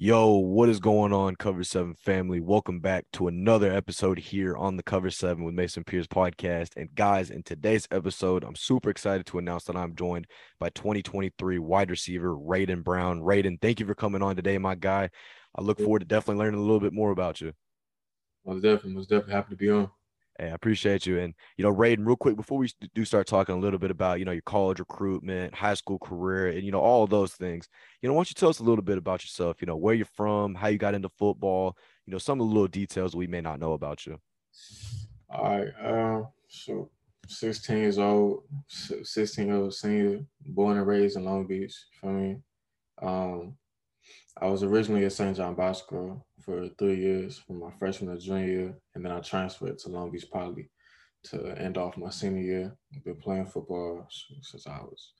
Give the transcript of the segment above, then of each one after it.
Yo, what is going on, Cover Seven family? Welcome back to another episode here on the Cover Seven with Mason Pierce podcast. And guys, in today's episode, I'm super excited to announce that I'm joined by 2023 wide receiver Raiden Brown. Raiden, thank you for coming on today, my guy. I look forward to definitely learning a little bit more about you. Most definitely, most definitely happy to be on. Hey, I appreciate you. And, you know, Raiden, real quick, before we do start talking a little bit about, you know, your college recruitment, high school career, and, you know, all those things, you know, why don't you tell us a little bit about yourself, you know, where you're from, how you got into football, you know, some of the little details we may not know about you. All right. Uh, so 16 years old, 16 year old senior, born and raised in Long Beach. For me, um, I was originally at St. John Bosco for three years, from my freshman to junior year, and then I transferred to Long Beach Poly to end off my senior year. I've been playing football since I was,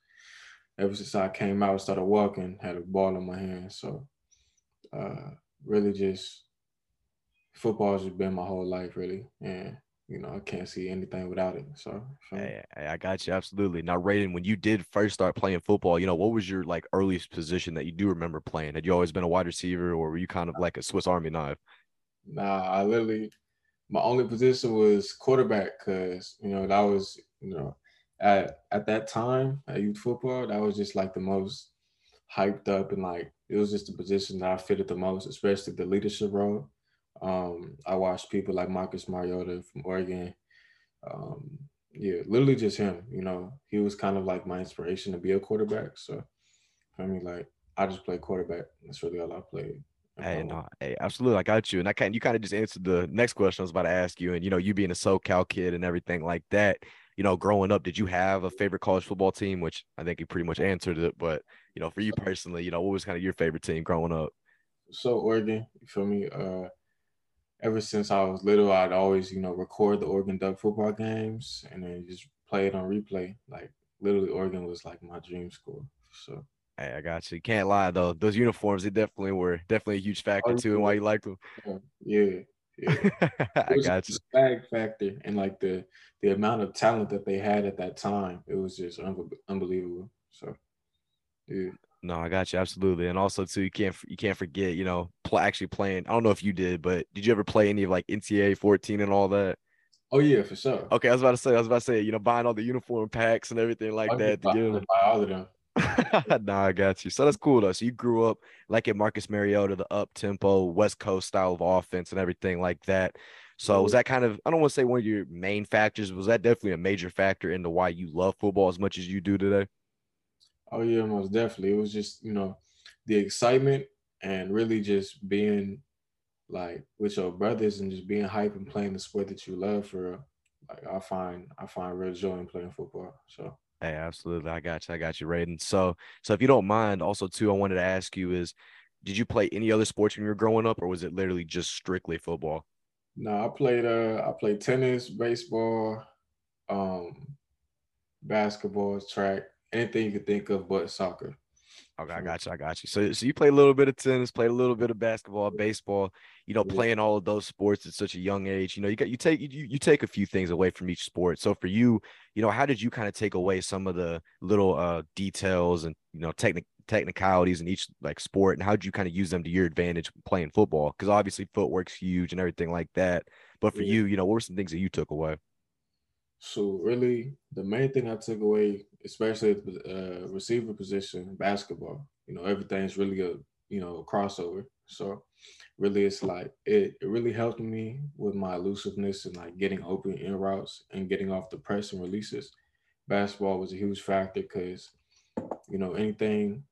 ever since I came out, started walking, had a ball in my hand. So, uh, really, just football has been my whole life, really, and you know, I can't see anything without it. So, hey, I got you absolutely. Now, Raiden, when you did first start playing football, you know, what was your like earliest position that you do remember playing? Had you always been a wide receiver, or were you kind of uh like a Swiss Army knife? Nah, I literally my only position was quarterback because you know that was you know at at that time at youth football that was just like the most hyped up and like it was just the position that I fitted the most, especially the leadership role. Um, I watched people like Marcus Mariota from Oregon. Um, yeah, literally just him. You know, he was kind of like my inspiration to be a quarterback. So, I mean, like I just play quarterback. That's really all I played. Hey, no, hey, absolutely, I got you. And I kind, you kind of just answered the next question I was about to ask you. And you know, you being a SoCal kid and everything like that. You know, growing up, did you have a favorite college football team? Which I think you pretty much answered it. But you know, for you personally, you know, what was kind of your favorite team growing up? So Oregon, for me, uh, ever since I was little, I'd always, you know, record the Oregon Duck football games and then just play it on replay. Like literally, Oregon was like my dream school. So. Hey, I got you. Can't lie though; those uniforms, they definitely were definitely a huge factor too, and why you liked them. Yeah, yeah. I got you. Bag factor and like the the amount of talent that they had at that time, it was just un- unbelievable. So, yeah. No, I got you absolutely, and also too, you can't you can't forget, you know, play, actually playing. I don't know if you did, but did you ever play any of like NCAA 14 and all that? Oh yeah, for sure. Okay, I was about to say, I was about to say, you know, buying all the uniform packs and everything like I that to get. Buy all of them. nah, I got you. So that's cool though. So you grew up like at Marcus Mariota, the up tempo, West Coast style of offense and everything like that. So was that kind of I don't want to say one of your main factors, was that definitely a major factor into why you love football as much as you do today? Oh yeah, most definitely. It was just you know the excitement and really just being like with your brothers and just being hype and playing the sport that you love for like I find I find real joy in playing football. So Hey, absolutely. I got you. I got you, Raiden. So so if you don't mind, also too, I wanted to ask you is did you play any other sports when you were growing up or was it literally just strictly football? No, I played uh I played tennis, baseball, um, basketball, track, anything you could think of but soccer. Okay, I got you. I got you. So, so you play a little bit of tennis, played a little bit of basketball, baseball. You know, playing all of those sports at such a young age. You know, you got you take you you take a few things away from each sport. So for you, you know, how did you kind of take away some of the little uh details and you know technic technicalities in each like sport, and how did you kind of use them to your advantage playing football? Because obviously footwork's huge and everything like that. But for yeah. you, you know, what were some things that you took away? So really, the main thing I took away, especially the uh, receiver position, basketball. You know, everything's really a you know crossover. So really, it's like it, it really helped me with my elusiveness and like getting open in routes and getting off the press and releases. Basketball was a huge factor because you know anything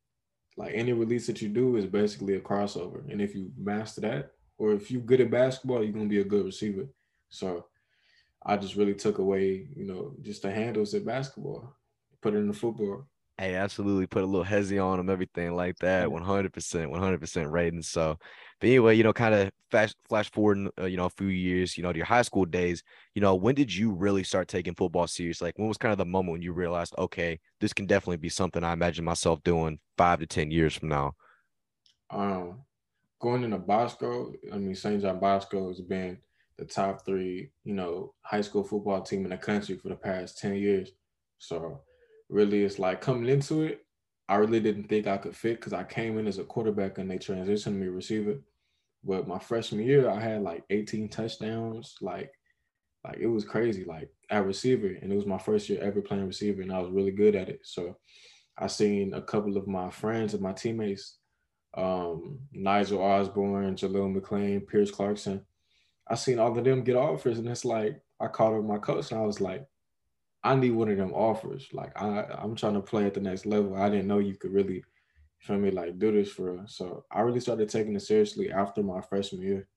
like any release that you do is basically a crossover, and if you master that, or if you're good at basketball, you're gonna be a good receiver. So I just really took away, you know, just the handles at basketball, put it in the football. Hey, absolutely. Put a little hezzy on them, everything like that. 100%, 100% Raiden. So, but anyway, you know, kind of flash, flash forward, uh, you know, a few years, you know, to your high school days, you know, when did you really start taking football serious? Like, when was kind of the moment when you realized, okay, this can definitely be something I imagine myself doing five to 10 years from now? Um, going into Bosco, I mean, St. John Bosco has been the top three, you know, high school football team in the country for the past 10 years. So really it's like coming into it, I really didn't think I could fit because I came in as a quarterback and they transitioned me receiver. But my freshman year, I had like 18 touchdowns. Like, like it was crazy. Like at receiver, and it was my first year ever playing receiver, and I was really good at it. So I seen a couple of my friends and my teammates, um, Nigel Osborne, Jaleel McLean, Pierce Clarkson. I seen all of them get offers, and it's like I called up my coach, and I was like, I need one of them offers. Like I, I'm trying to play at the next level. I didn't know you could really, feel me, like do this for. Real. So I really started taking it seriously after my freshman year.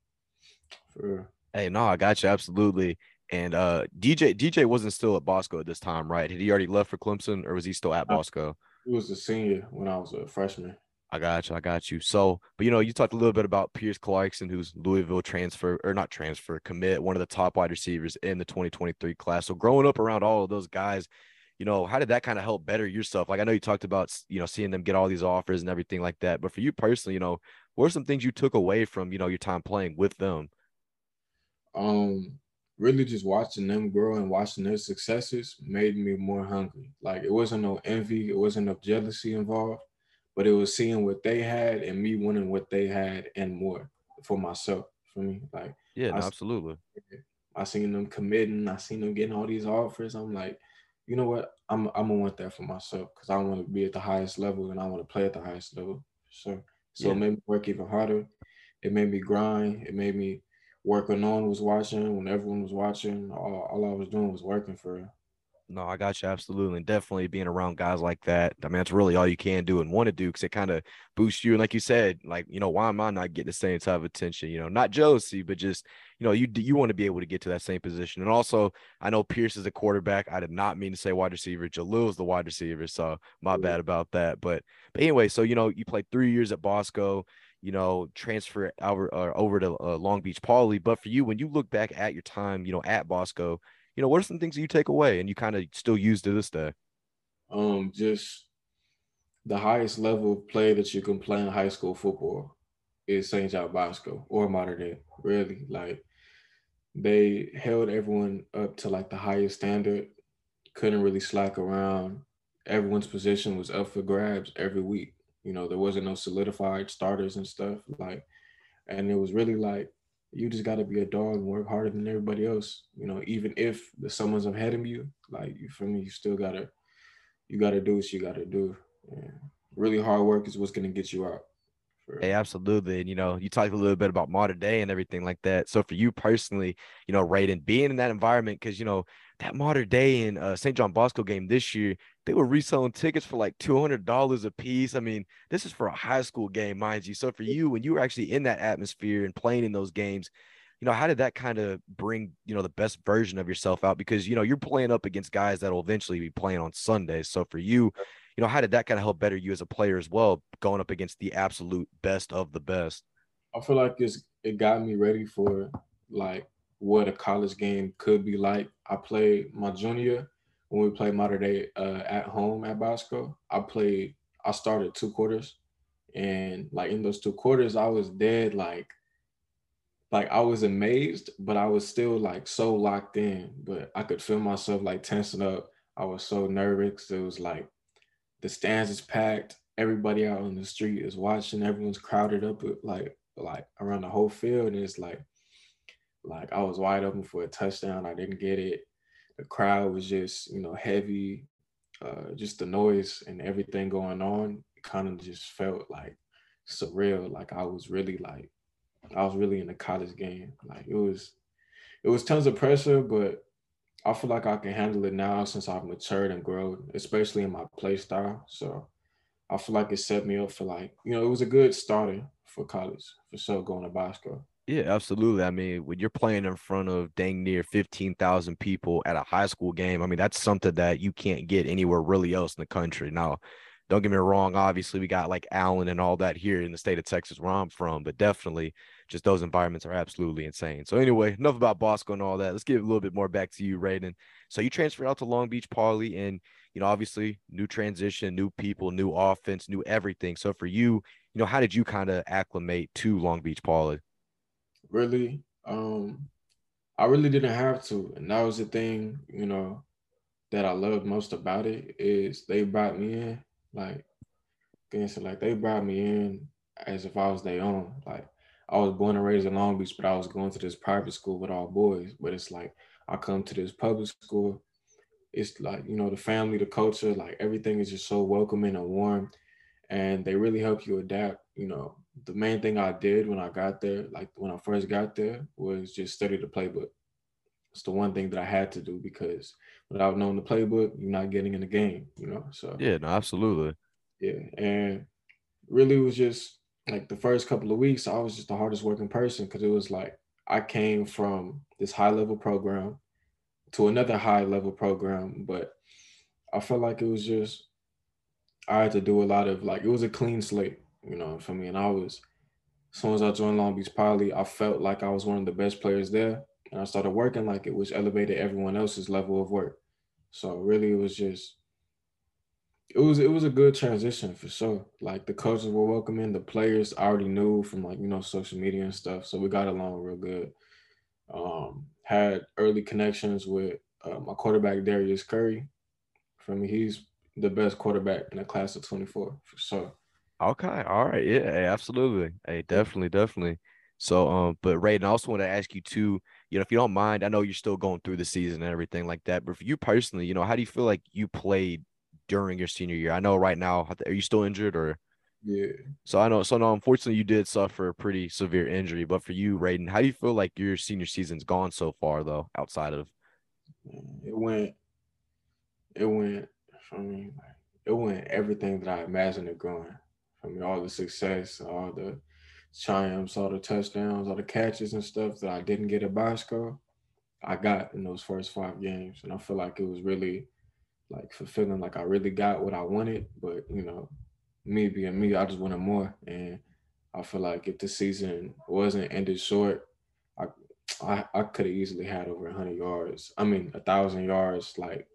For real. Hey, no, I got you absolutely. And uh DJ DJ wasn't still at Bosco at this time, right? Had he already left for Clemson, or was he still at Bosco? He was a senior when I was a freshman. I got you. I got you. So, but you know, you talked a little bit about Pierce Clarkson, who's Louisville transfer or not transfer, commit, one of the top wide receivers in the 2023 class. So, growing up around all of those guys, you know, how did that kind of help better yourself? Like, I know you talked about, you know, seeing them get all these offers and everything like that. But for you personally, you know, what are some things you took away from, you know, your time playing with them? Um, really just watching them grow and watching their successes made me more hungry. Like, it wasn't no envy, it wasn't no jealousy involved but it was seeing what they had and me wanting what they had and more for myself. For me, like yeah, no, I, absolutely. I seen them committing. I seen them getting all these offers. I'm like, you know what? I'm I'm gonna want that for myself because I want to be at the highest level and I want to play at the highest level. So so yeah. it made me work even harder. It made me grind. It made me work when no one was watching. When everyone was watching, all, all I was doing was working for no, I got you absolutely, and definitely being around guys like that. I mean, that's really all you can do and want to do because it kind of boosts you. And like you said, like you know, why am I not getting the same type of attention? You know, not jealousy, but just you know, you you want to be able to get to that same position. And also, I know Pierce is a quarterback. I did not mean to say wide receiver. Jaleel is the wide receiver, so my bad about that. But but anyway, so you know, you played three years at Bosco. You know, transfer over uh, over to uh, Long Beach Poly. But for you, when you look back at your time, you know, at Bosco you know, what are some things that you take away and you kind of still use to this day? Um, just the highest level of play that you can play in high school football is St. John Bosco or Mater Dei. Really, like they held everyone up to like the highest standard. Couldn't really slack around. Everyone's position was up for grabs every week. You know, there wasn't no solidified starters and stuff. Like, and it was really like you just got to be a dog and work harder than everybody else. You know, even if the someone's ahead of you, like you feel me, you still gotta, you gotta do what you gotta do. And really hard work is what's gonna get you out. Hey, absolutely. And you know, you talked a little bit about Mater Dei and everything like that. So for you personally, you know, Raiden, being in that environment, because you know, that Mater Dei and uh, St. John Bosco game this year, they were reselling tickets for like $200 a piece. I mean, this is for a high school game, mind you. So for you, when you were actually in that atmosphere and playing in those games, you know, how did that kind of bring, you know, the best version of yourself out? Because, you know, you're playing up against guys that will eventually be playing on Sundays. So for you, you know, how did that kind of help better you as a player as well, going up against the absolute best of the best? I feel like it's it got me ready for like what a college game could be like. I played my junior when we played Mater Dei uh, at home at Bosco. I played. I started two quarters, and like in those two quarters, I was dead. Like, like I was amazed, but I was still like so locked in. But I could feel myself like tensing up. I was so nervous. It was like the stands is packed. Everybody out on the street is watching. Everyone's crowded up like like around the whole field, and it's like like I was wide open for a touchdown. I didn't get it. The crowd was just you know heavy. Uh, just the noise and everything going on kind of just felt like surreal. Like I was really like I was really in the college game. Like it was it was tons of pressure, but I feel like I can handle it now since I've matured and grown, especially in my play style. So I feel like it set me up for like, you know, it was a good starting for college for sure going to Bosco. Yeah, absolutely. I mean, when you're playing in front of dang near 15,000 people at a high school game, I mean, that's something that you can't get anywhere really else in the country. Now, don't get me wrong. Obviously, we got like Allen and all that here in the state of Texas where I'm from, but definitely just those environments are absolutely insane. So, anyway, enough about Bosco and all that. Let's give a little bit more back to you, Raiden. So, you transferred out to Long Beach Poly, and, you know, obviously, new transition, new people, new offense, new everything. So, for you, you know, how did you kind of acclimate to Long Beach Poly? Really, um, I really didn't have to. And that was the thing, you know, that I loved most about it is they brought me in like gangster. Like they brought me in as if I was their own. Like I was born and raised in Long Beach, but I was going to this private school with all boys. But it's like I come to this public school. It's like, you know, the family, the culture, like everything is just so welcoming and warm. And they really help you adapt. You know, the main thing I did when I got there, like when I first got there, was just study the playbook. It's the one thing that I had to do because without knowing the playbook, you're not getting in the game, you know. So yeah, no, absolutely. Yeah. And really was just like the first couple of weeks, I was just the hardest working person because it was like I came from this high level program to another high level program, but I felt like it was just I had to do a lot of like it was a clean slate, you know, for me. And I was as soon as I joined Long Beach Poly, I felt like I was one of the best players there. And I started working like it, which elevated everyone else's level of work. So really it was just it was it was a good transition for sure. Like the coaches were welcoming, the players I already knew from like you know social media and stuff, so we got along real good. Um, had early connections with uh, my quarterback Darius Curry. For me, he's the best quarterback in the class of twenty four for sure. Okay, all right, yeah, hey, absolutely, hey, definitely, definitely. So, um, but Raiden, I also want to ask you too. You know, if you don't mind, I know you're still going through the season and everything like that, but for you personally, you know, how do you feel like you played during your senior year? I know right now, are you still injured or? Yeah. So I know. So no, unfortunately, you did suffer a pretty severe injury. But for you, Raiden, how do you feel like your senior season's gone so far, though? Outside of it went, it went. I mean, it went everything that I imagined it going. I mean, all the success, all the triumphs, all the touchdowns, all the catches and stuff that I didn't get at Bosco, I got in those first five games, and I feel like it was really like fulfilling. Like I really got what I wanted, but you know, me being me, I just wanted more. And I feel like if the season wasn't ended short, I I, I could have easily had over hundred yards. I mean, a thousand yards, like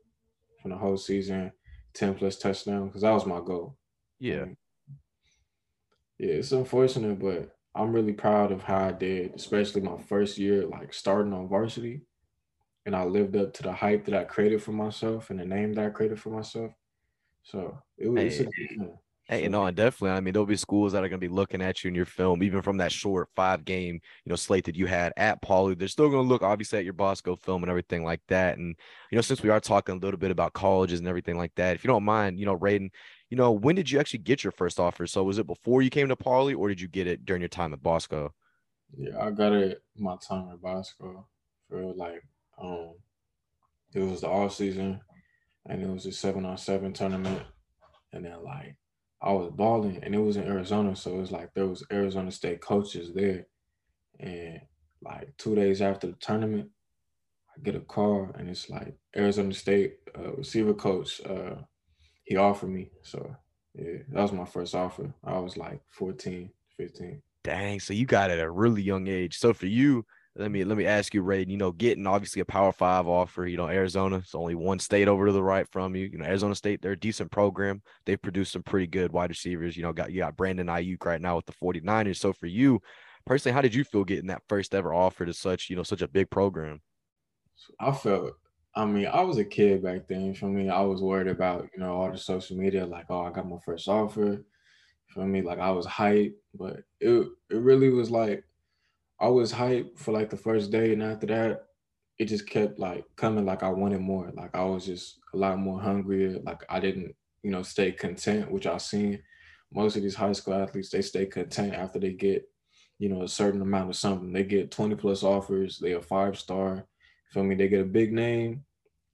from the whole season, ten plus touchdown, because that was my goal. Yeah. Um, yeah, it's unfortunate, but I'm really proud of how I did, especially my first year, like starting on varsity and I lived up to the hype that I created for myself and the name that I created for myself. So it was. Hey, hey you know, and definitely, I mean, there'll be schools that are going to be looking at you in your film, even from that short five game, you know, slate that you had at Poly. They're still going to look obviously at your Bosco film and everything like that. And you know, since we are talking a little bit about colleges and everything like that, if you don't mind, you know, Raiden, you know, when did you actually get your first offer? So was it before you came to Poly, or did you get it during your time at Bosco? Yeah, I got it my time at Bosco for like um, it was the off season, and it was a seven on seven tournament, and then like I was balling, and it was in Arizona, so it was like there was Arizona State coaches there, and like two days after the tournament, I get a call, and it's like Arizona State uh, receiver coach. Uh, he offered me, so yeah, that was my first offer. I was like 14, 15. Dang, so you got it at a really young age. So for you, let me let me ask you, Ray. You know, getting obviously a Power Five offer. You know, Arizona. It's only one state over to the right from you. You know, Arizona State. They're a decent program. They've produced some pretty good wide receivers. You know, got you got Brandon Aiyuk right now with the 49ers. So for you personally, how did you feel getting that first ever offer to such you know such a big program? I felt. I mean, I was a kid back then. For me, I was worried about you know all the social media, like, oh, I got my first offer. For me, like I was hyped, but it it really was like I was hyped for like the first day, and after that, it just kept like coming. Like I wanted more. Like I was just a lot more hungrier. Like I didn't, you know, stay content, which I've seen most of these high school athletes. They stay content after they get, you know, a certain amount of something. They get 20 plus offers. They a five star. Feel me? They get a big name.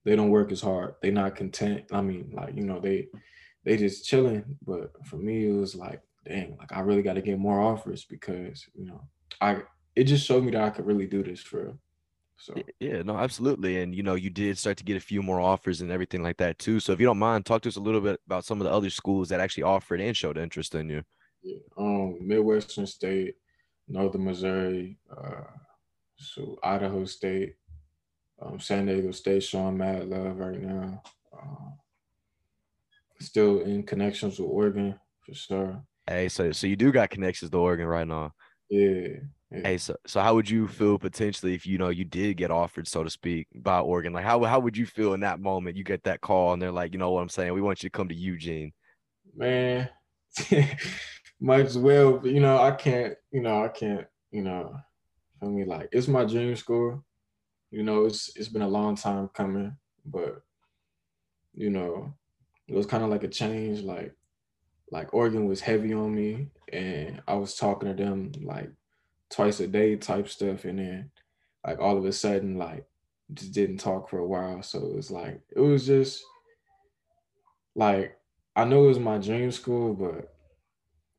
They don't work as hard. They not content. I mean, like you know, they they just chilling. But for me, it was like, dang, like I really got to get more offers because you know I it just showed me that I could really do this for real. So yeah, no, absolutely. And you know, you did start to get a few more offers and everything like that too. So if you don't mind, talk to us a little bit about some of the other schools that actually offered and showed interest in you. Yeah. Um, Midwestern State, Northern Missouri, uh, so Idaho State, um, San Diego State Sean mad love right now. Uh, still in connections with Oregon for sure. Hey, so so you do got connections to Oregon right now. Yeah, Hey, so so how would you feel potentially if you know you did get offered, so to speak, by Oregon? Like how how would you feel in that moment? You get that call and they're like, you know what I'm saying, we want you to come to Eugene. Man, might as well. But, you know, I can't. You know, I can't. You know, I mean, like it's my dream school. You know, it's it's been a long time coming, but you know, it was kind of like a change. Like, like Oregon was heavy on me, and I was talking to them like twice a day type stuff, and then like all of a sudden, like just didn't talk for a while. So it was like it was just like I know it was my dream school, but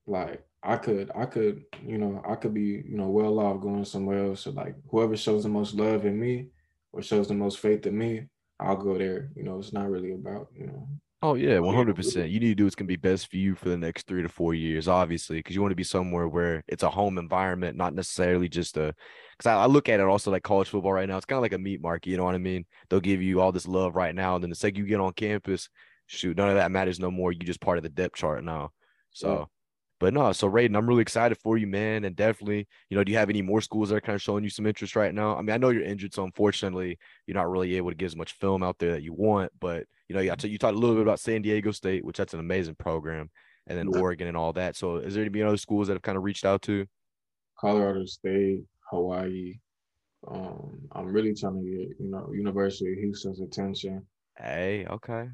like I could I could, you know, I could be, you know, well off going somewhere else. So like whoever shows the most love in me or shows the most faith in me, I'll go there. You know, it's not really about, you know. Oh, oh yeah, one hundred percent. You need to do what's gonna be best for you for the next three to four years, obviously, because you want to be somewhere where it's a home environment, not necessarily just a. Because I, I, look at it also like college football right now. It's kind of like a meat market. You know what I mean? They'll give you all this love right now, and then the second you get on campus, shoot, none of that matters no more. You just part of the depth chart now. So. Yeah. But no, so Raiden, I'm really excited for you, man. And definitely, you know, do you have any more schools that are kind of showing you some interest right now? I mean, I know you're injured, so unfortunately, you're not really able to get as much film out there that you want. But you know, you, you talked a little bit about San Diego State, which that's an amazing program, and then Oregon and all that. So, is there any other schools that have kind of reached out to? Colorado State, Hawaii. Um, I'm really trying to get, you know, University of Houston's attention. Hey, okay,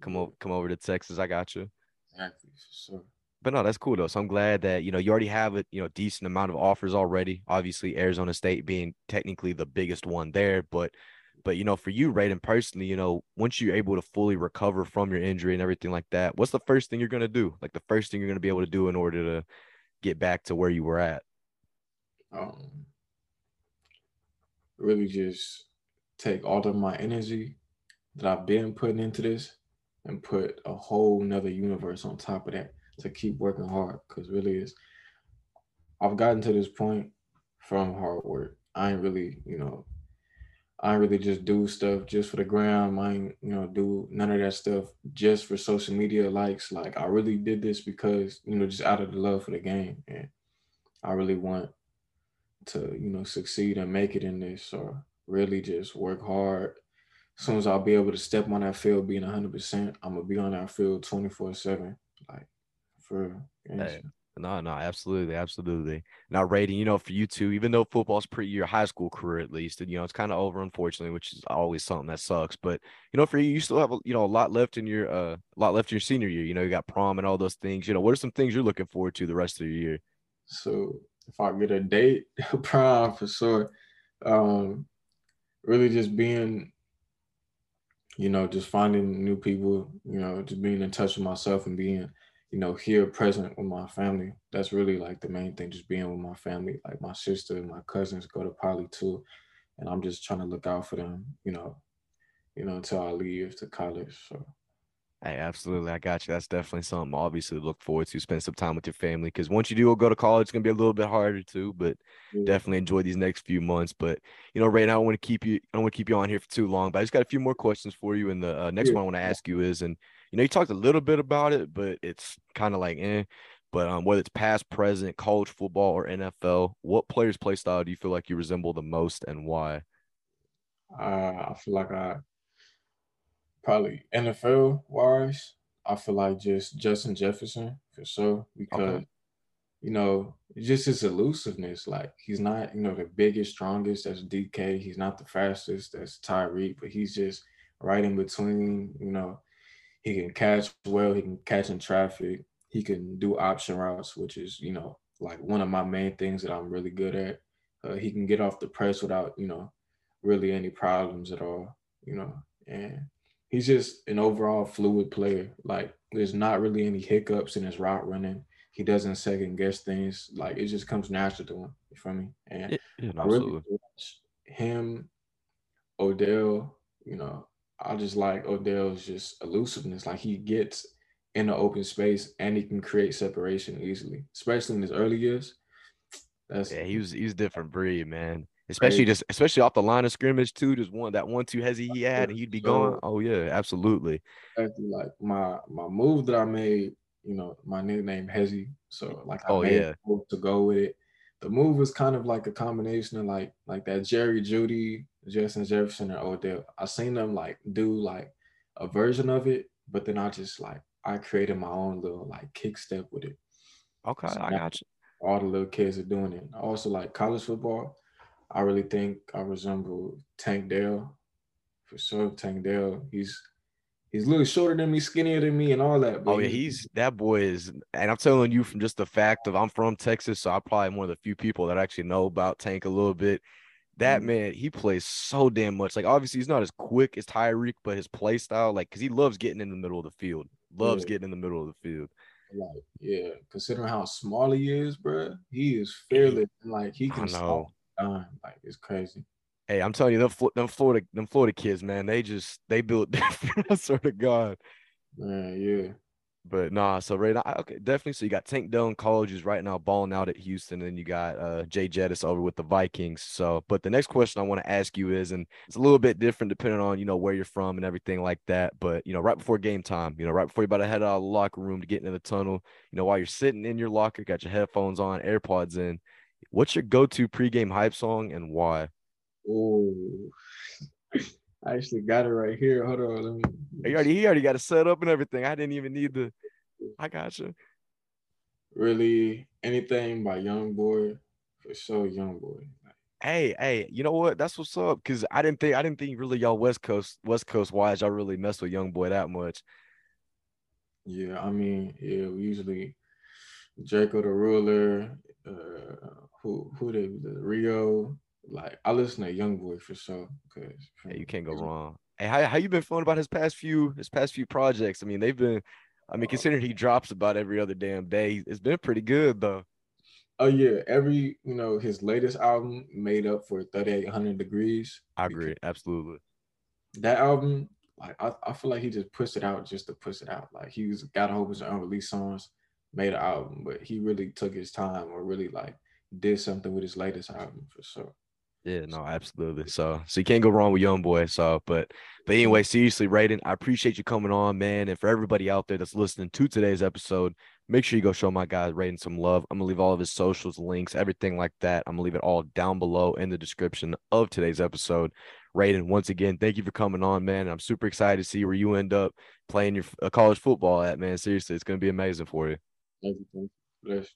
come over, come over to Texas. I got you. Exactly, sure but no, that's cool though. So I'm glad that you know you already have a you know decent amount of offers already. Obviously, Arizona State being technically the biggest one there, but but you know for you, Raiden, personally, you know once you're able to fully recover from your injury and everything like that, what's the first thing you're gonna do? Like the first thing you're gonna be able to do in order to get back to where you were at? Um, really just take all of my energy that I've been putting into this and put a whole nother universe on top of that to keep working hard because really is I've gotten to this point from hard work. I ain't really, you know, I really just do stuff just for the gram. I ain't, you know, do none of that stuff just for social media likes. Like I really did this because, you know, just out of the love for the game. And I really want to, you know, succeed and make it in this or really just work hard. As soon as I'll be able to step on that field being 100%, I'm going to be on that field 24 7. Like, for hey, no, no, absolutely, absolutely. Now, Raiden, you know, for you too, even though football's pretty your high school career at least, and you know, it's kind of over, unfortunately, which is always something that sucks. But you know, for you, you still have you know a lot left in your uh, a lot left in your senior year. You know, you got prom and all those things. You know, what are some things you're looking forward to the rest of the year? So, if I get a date, prom for sure. Um, really, just being you know, just finding new people, you know, just being in touch with myself and being you know, here present with my family. That's really like the main thing, just being with my family. Like my sister and my cousins go to poly too. And I'm just trying to look out for them, you know, you know, until I leave to college. So Hey, absolutely. I got you. That's definitely something obviously to look forward to. Spend some time with your family because once you do go to college, it's gonna be a little bit harder too. But definitely enjoy these next few months. But you know, Ray, I don't want to keep you. I don't want to keep you on here for too long. But I just got a few more questions for you. And the uh, next yeah. one I want to ask you is, and you know, you talked a little bit about it, but it's kind of like, eh. But um, whether it's past, present, college football, or NFL, what players' play style do you feel like you resemble the most, and why? Uh, I feel like I probably NFL wise, I feel like just Justin Jefferson for sure because okay. you know just his elusiveness. Like he's not you know the biggest, strongest. That's DK. He's not the fastest. That's Tyreek, but he's just right in between. You know, he can catch well. He can catch in traffic. He can do option routes, which is you know like one of my main things that I'm really good at. Uh, he can get off the press without you know really any problems at all. You know, and he's just an overall fluid player. Like there's not really any hiccups in his route running. He doesn't second guess things. Like it just comes natural to him. You feel me? And yeah, really him, Odell. You know, I just like Odell's just elusiveness. Like he gets in the open space and he can create separation easily, especially in his early years. That's yeah, he was he's different breed, man. Especially just especially off the line of scrimmage too. Just one that one two hezzy he had and he'd be going. Oh yeah, absolutely. Like my my move that I made, you know, my nickname Hezzy. So like I oh, made yeah. to go with it. The move was kind of like a combination of like like that Jerry Jeudy, Justin Jefferson and Odell. I seen them like do like a version of it, but then I just like I created my own little like kick step with it. Okay, so I got you. All the little kids are doing it. I also like college football. I really think I resemble Tank Dell For sure, Tank Dell, He's he's a little shorter than me, skinnier than me, and all that. oh yeah, he's that boy is, and I'm telling you from just the fact of I'm from Texas, so I'm probably one of the few people that actually know about Tank a little bit. That mm-hmm. man, he plays so damn much. Like obviously he's not as quick as Tyreek, but his play style, like, cause he loves getting in the middle of the field, loves yeah. getting in the middle of the field. Like, yeah, considering how small he is, bro, he is fearless. Like he can stop time. Like it's crazy. Hey, I'm telling you, them, them Florida, them Florida kids, man, they just they built different. I swear to God. Man, yeah. But nah, so right now, okay, definitely. So you got Tank Dell in college who's right now balling out at Houston, and then you got uh Jay Jettis over with the Vikings. So, but the next question I want to ask you is, and it's a little bit different depending on you know where you're from and everything like that. But you know, right before game time, you know, right before you're about to head out of the locker room to get into the tunnel, you know, while you're sitting in your locker, got your headphones on, AirPods in, what's your go-to pregame hype song and why? Oh, I actually got it right here. Hold on, let me. He already, he already got it set up and everything. I didn't even need the. I got you. Really, anything by Young Boy, for sure, Young Boy. Hey, hey, you know what? That's what's up. Cause I didn't think I didn't think really y'all West Coast West Coast wise y'all really mess with Young Boy that much. Yeah, I mean, yeah, we usually Drakeo the Ruler, uh, who who they the Rio, like I listen to Young Boy for sure. Cause hey, you can't go wrong. Hey, how how you been feeling about his past few his past few projects? I mean, they've been. I mean, uh, considering he drops about every other damn day, it's been pretty good though. Oh yeah, every you know his latest album made up for 3800 degrees. I agree, absolutely. That album, like I, I feel like he just pushed it out just to push it out. Like he was got a whole bunch of unreleased songs, made an album, but he really took his time or really like did something with his latest album for sure. Yeah, no, absolutely. So, so you can't go wrong with Young Boy. So, but, but anyway, seriously, Raiden, I appreciate you coming on, man. And for everybody out there that's listening to today's episode, make sure you go show my guy Raiden some love. I'm gonna leave all of his socials, links, everything like that. I'm gonna leave it all down below in the description of today's episode. Raiden, once again, thank you for coming on, man. I'm super excited to see where you end up playing your uh, college football at, man. Seriously, it's gonna be amazing for you. Thank you. Thank you.